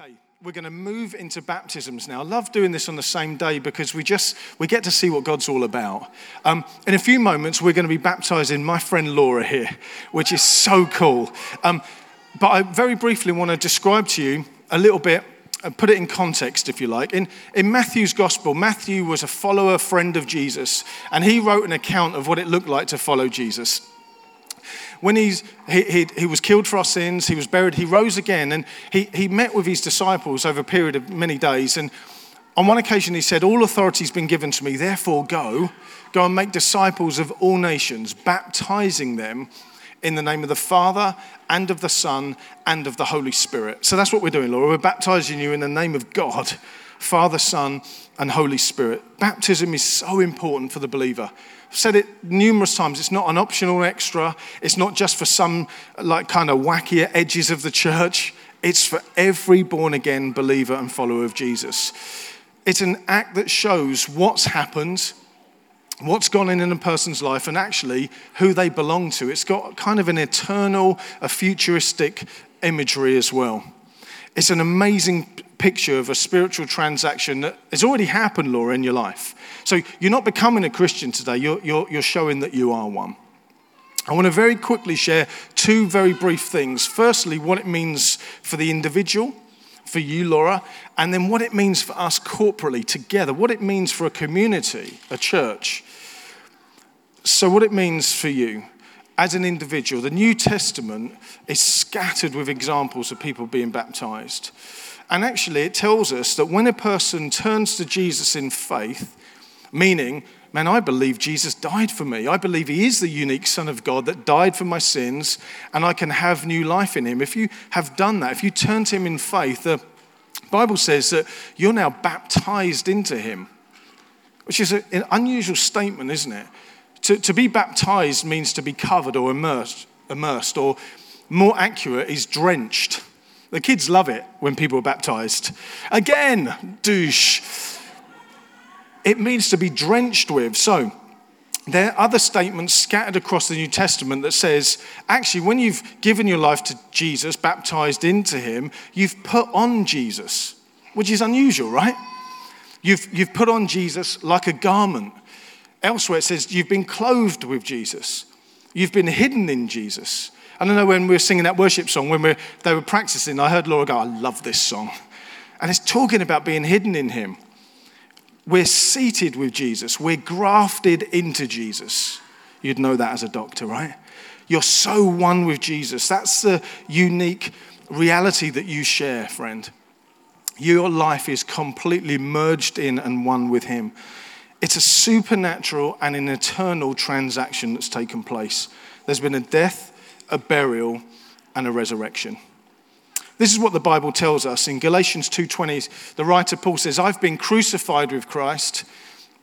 Okay, we're going to move into baptisms now. I love doing this on the same day because we just we get to see what God's all about. Um, in a few moments, we're going to be baptizing my friend Laura here, which is so cool. Um, but I very briefly want to describe to you a little bit and put it in context, if you like. In, in Matthew's gospel, Matthew was a follower, friend of Jesus, and he wrote an account of what it looked like to follow Jesus when he's, he, he, he, was killed for our sins, he was buried, he rose again, and he, he met with his disciples over a period of many days. And on one occasion, he said, All authority has been given to me, therefore go, go and make disciples of all nations, baptizing them in the name of the Father and of the Son and of the Holy Spirit. So that's what we're doing, Laura. We're baptizing you in the name of God, Father, Son, and Holy Spirit. Baptism is so important for the believer. I've said it numerous times. It's not an optional extra. It's not just for some like kind of wackier edges of the church. It's for every born again believer and follower of Jesus. It's an act that shows what's happened, what's gone in in a person's life, and actually who they belong to. It's got kind of an eternal, a futuristic imagery as well. It's an amazing picture of a spiritual transaction that has already happened, Laura, in your life. So you're not becoming a Christian today, you're, you're, you're showing that you are one. I want to very quickly share two very brief things. Firstly, what it means for the individual, for you, Laura, and then what it means for us corporately together, what it means for a community, a church. So, what it means for you as an individual, the New Testament is scattered with examples of people being baptized. And actually, it tells us that when a person turns to Jesus in faith, meaning, man, I believe Jesus died for me. I believe he is the unique Son of God that died for my sins, and I can have new life in him. If you have done that, if you turn to him in faith, the Bible says that you're now baptized into him, which is an unusual statement, isn't it? To, to be baptized means to be covered or immersed, immersed, or more accurate, is drenched. The kids love it when people are baptized. Again, douche. It means to be drenched with. So, there are other statements scattered across the New Testament that says, actually, when you've given your life to Jesus, baptized into him, you've put on Jesus, which is unusual, right? You've, you've put on Jesus like a garment. Elsewhere, it says you've been clothed with Jesus, you've been hidden in Jesus. And I know when we were singing that worship song, when we they were practicing, I heard Laura go, I love this song. And it's talking about being hidden in Him. We're seated with Jesus, we're grafted into Jesus. You'd know that as a doctor, right? You're so one with Jesus. That's the unique reality that you share, friend. Your life is completely merged in and one with Him. It's a supernatural and an eternal transaction that's taken place. There's been a death, a burial, and a resurrection. This is what the Bible tells us in Galatians 2:20. The writer Paul says, "I've been crucified with Christ.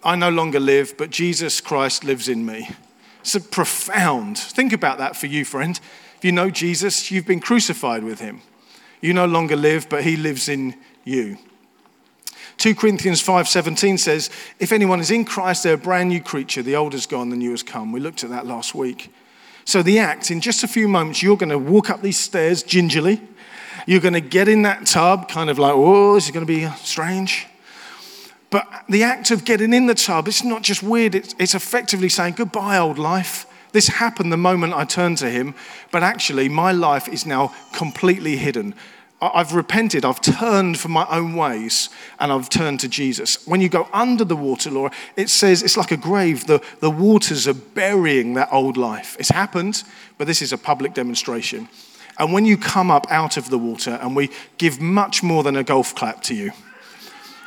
I no longer live, but Jesus Christ lives in me." It's a profound. Think about that for you, friend. If you know Jesus, you've been crucified with him. You no longer live, but he lives in you. 2 Corinthians 5:17 says, "If anyone is in Christ, they're a brand new creature. The old is gone, the new has come." We looked at that last week. So, the act, in just a few moments, you're going to walk up these stairs gingerly. You're going to get in that tub, kind of like, oh, this is going to be strange. But the act of getting in the tub, it's not just weird, it's, it's effectively saying, goodbye, old life. This happened the moment I turned to him, but actually, my life is now completely hidden. I've repented, I've turned from my own ways, and I've turned to Jesus. When you go under the water, Laura, it says it's like a grave. The, the waters are burying that old life. It's happened, but this is a public demonstration. And when you come up out of the water, and we give much more than a golf clap to you,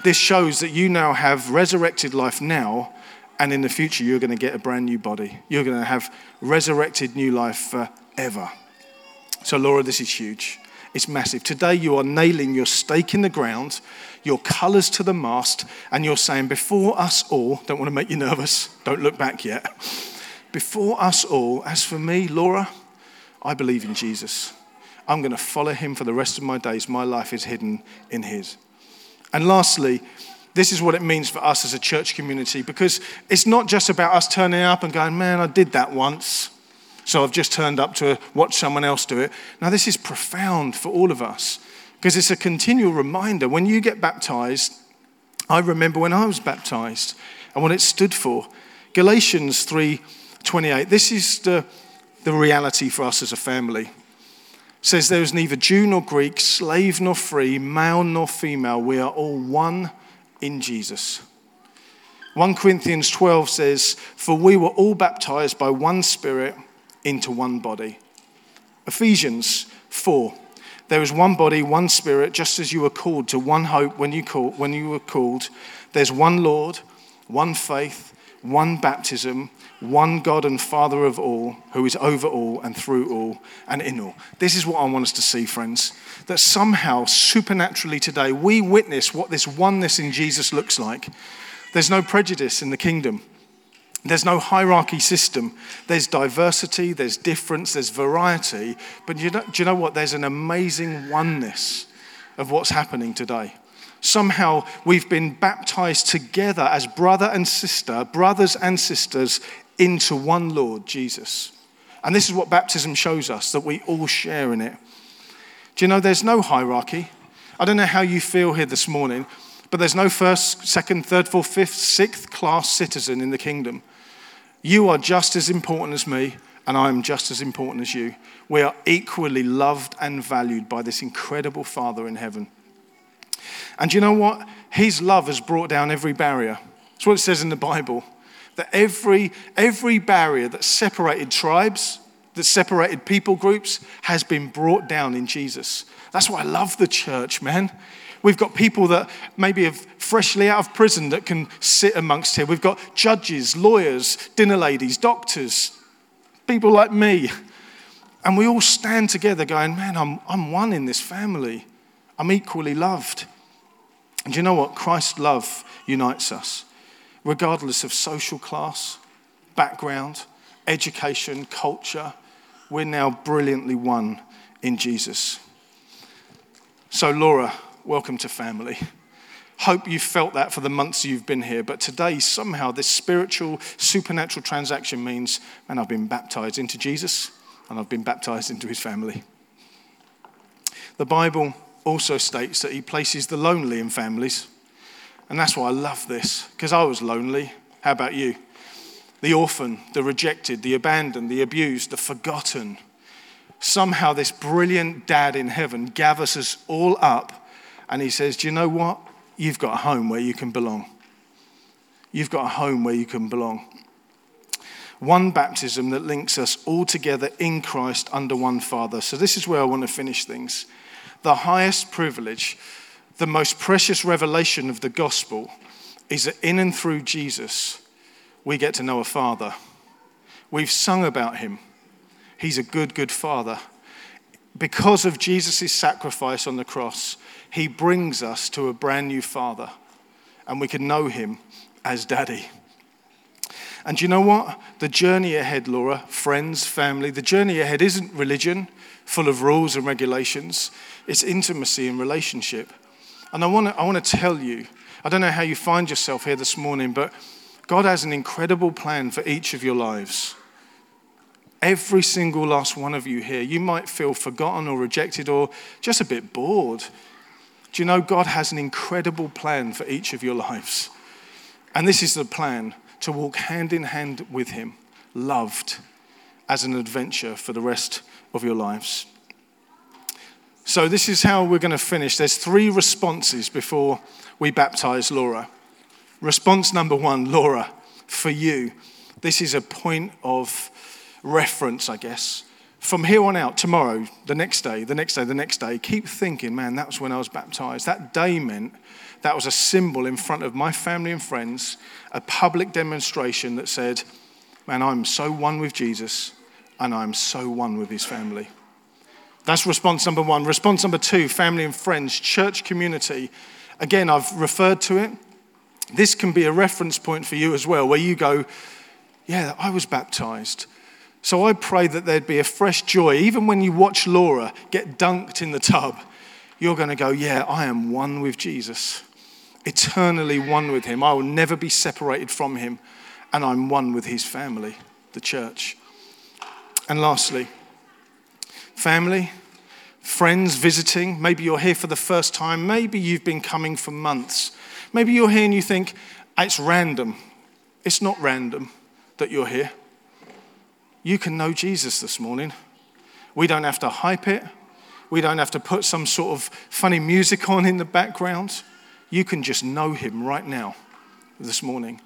this shows that you now have resurrected life now, and in the future, you're going to get a brand new body. You're going to have resurrected new life forever. So, Laura, this is huge. It's massive. Today, you are nailing your stake in the ground, your colors to the mast, and you're saying, Before us all, don't want to make you nervous, don't look back yet. Before us all, as for me, Laura, I believe in Jesus. I'm going to follow him for the rest of my days. My life is hidden in his. And lastly, this is what it means for us as a church community because it's not just about us turning up and going, man, I did that once so I've just turned up to watch someone else do it. Now, this is profound for all of us Because it's a continual reminder. When you get baptized, I remember when I was baptized and what it stood for. Galatians 3:28. This is the, the reality for us as a family. It says there is neither Jew nor Greek, slave nor free, male nor female. We are all one in Jesus. 1 Corinthians 12 says, For we were all baptized by one Spirit into one body. Ephesians 4 there is one body, one spirit, just as you were called to one hope when you, call, when you were called. There's one Lord, one faith, one baptism, one God and Father of all, who is over all and through all and in all. This is what I want us to see, friends. That somehow, supernaturally today, we witness what this oneness in Jesus looks like. There's no prejudice in the kingdom. There's no hierarchy system. There's diversity, there's difference, there's variety. But you know, do you know what? There's an amazing oneness of what's happening today. Somehow we've been baptized together as brother and sister, brothers and sisters, into one Lord, Jesus. And this is what baptism shows us that we all share in it. Do you know there's no hierarchy? I don't know how you feel here this morning, but there's no first, second, third, fourth, fifth, sixth class citizen in the kingdom. You are just as important as me, and I am just as important as you. We are equally loved and valued by this incredible Father in heaven. And you know what? His love has brought down every barrier. That's what it says in the Bible. That every, every barrier that separated tribes, that separated people groups, has been brought down in Jesus. That's why I love the church, man. We've got people that maybe have freshly out of prison that can sit amongst here. We've got judges, lawyers, dinner ladies, doctors, people like me. And we all stand together going, man, I'm, I'm one in this family. I'm equally loved. And you know what? Christ's love unites us, regardless of social class, background, education, culture. We're now brilliantly one in Jesus. So, Laura, welcome to family. Hope you felt that for the months you've been here, but today, somehow, this spiritual, supernatural transaction means, man, I've been baptized into Jesus and I've been baptized into his family. The Bible also states that he places the lonely in families. And that's why I love this, because I was lonely. How about you? The orphan, the rejected, the abandoned, the abused, the forgotten. Somehow, this brilliant dad in heaven gathers us all up and he says, Do you know what? You've got a home where you can belong. You've got a home where you can belong. One baptism that links us all together in Christ under one Father. So, this is where I want to finish things. The highest privilege, the most precious revelation of the gospel is that in and through Jesus, we get to know a Father. We've sung about him. He's a good, good Father. Because of Jesus' sacrifice on the cross, he brings us to a brand new Father, and we can know Him as Daddy. And you know what? The journey ahead, Laura, friends, family, the journey ahead isn't religion full of rules and regulations, it's intimacy and relationship. And I want to I want to tell you, I don't know how you find yourself here this morning, but God has an incredible plan for each of your lives. Every single last one of you here, you might feel forgotten or rejected or just a bit bored. Do you know God has an incredible plan for each of your lives? And this is the plan to walk hand in hand with Him, loved as an adventure for the rest of your lives. So, this is how we're going to finish. There's three responses before we baptize Laura. Response number one Laura, for you, this is a point of reference, I guess from here on out, tomorrow, the next day, the next day, the next day, keep thinking, man, that was when I was baptized. That day meant that was a symbol in front of my family and friends, a public demonstration that said, man, I'm so one with Jesus and I'm so one with his family. That's response number one. Response number two family and friends, church community. Again, I've referred to it. This can be a reference point for you as well, where you go, yeah, I was baptized. So I pray that there'd be a fresh joy. Even when you watch Laura get dunked in the tub, you're going to go, Yeah, I am one with Jesus, eternally one with him. I will never be separated from him, and I'm one with his family, the church. And lastly, family, friends visiting. Maybe you're here for the first time. Maybe you've been coming for months. Maybe you're here and you think, it's random. It's not random that you're here. You can know Jesus this morning. We don't have to hype it. We don't have to put some sort of funny music on in the background. You can just know him right now, this morning.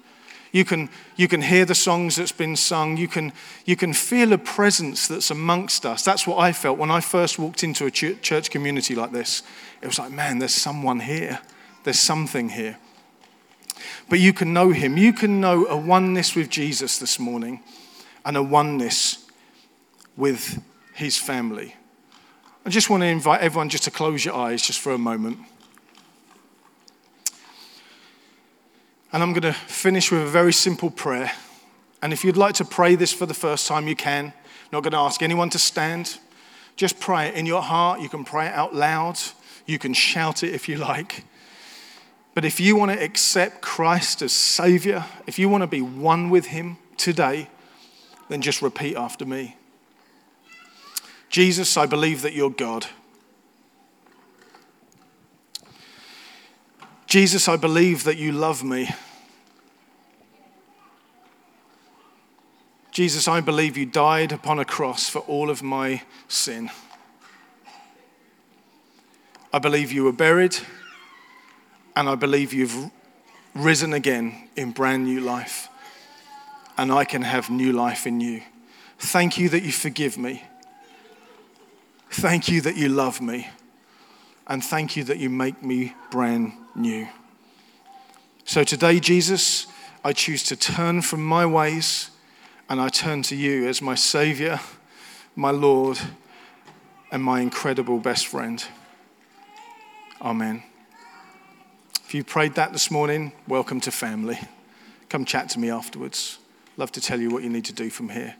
You can, you can hear the songs that's been sung. You can, you can feel a presence that's amongst us. That's what I felt when I first walked into a church community like this. It was like, man, there's someone here. There's something here. But you can know him. You can know a oneness with Jesus this morning and a oneness with his family. I just want to invite everyone just to close your eyes just for a moment. And I'm going to finish with a very simple prayer. And if you'd like to pray this for the first time, you can. I'm not going to ask anyone to stand. Just pray it in your heart. You can pray it out loud. You can shout it if you like. But if you want to accept Christ as Savior, if you want to be one with Him today, then just repeat after me Jesus, I believe that you're God. Jesus, I believe that you love me. Jesus, I believe you died upon a cross for all of my sin. I believe you were buried, and I believe you've risen again in brand new life, and I can have new life in you. Thank you that you forgive me. Thank you that you love me. And thank you that you make me brand new. So today, Jesus, I choose to turn from my ways and I turn to you as my Savior, my Lord, and my incredible best friend. Amen. If you prayed that this morning, welcome to family. Come chat to me afterwards. Love to tell you what you need to do from here.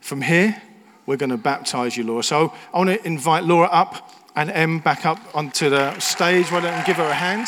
From here, we're going to baptize you, Laura. So I want to invite Laura up and Em back up onto the stage. Why don't you give her a hand?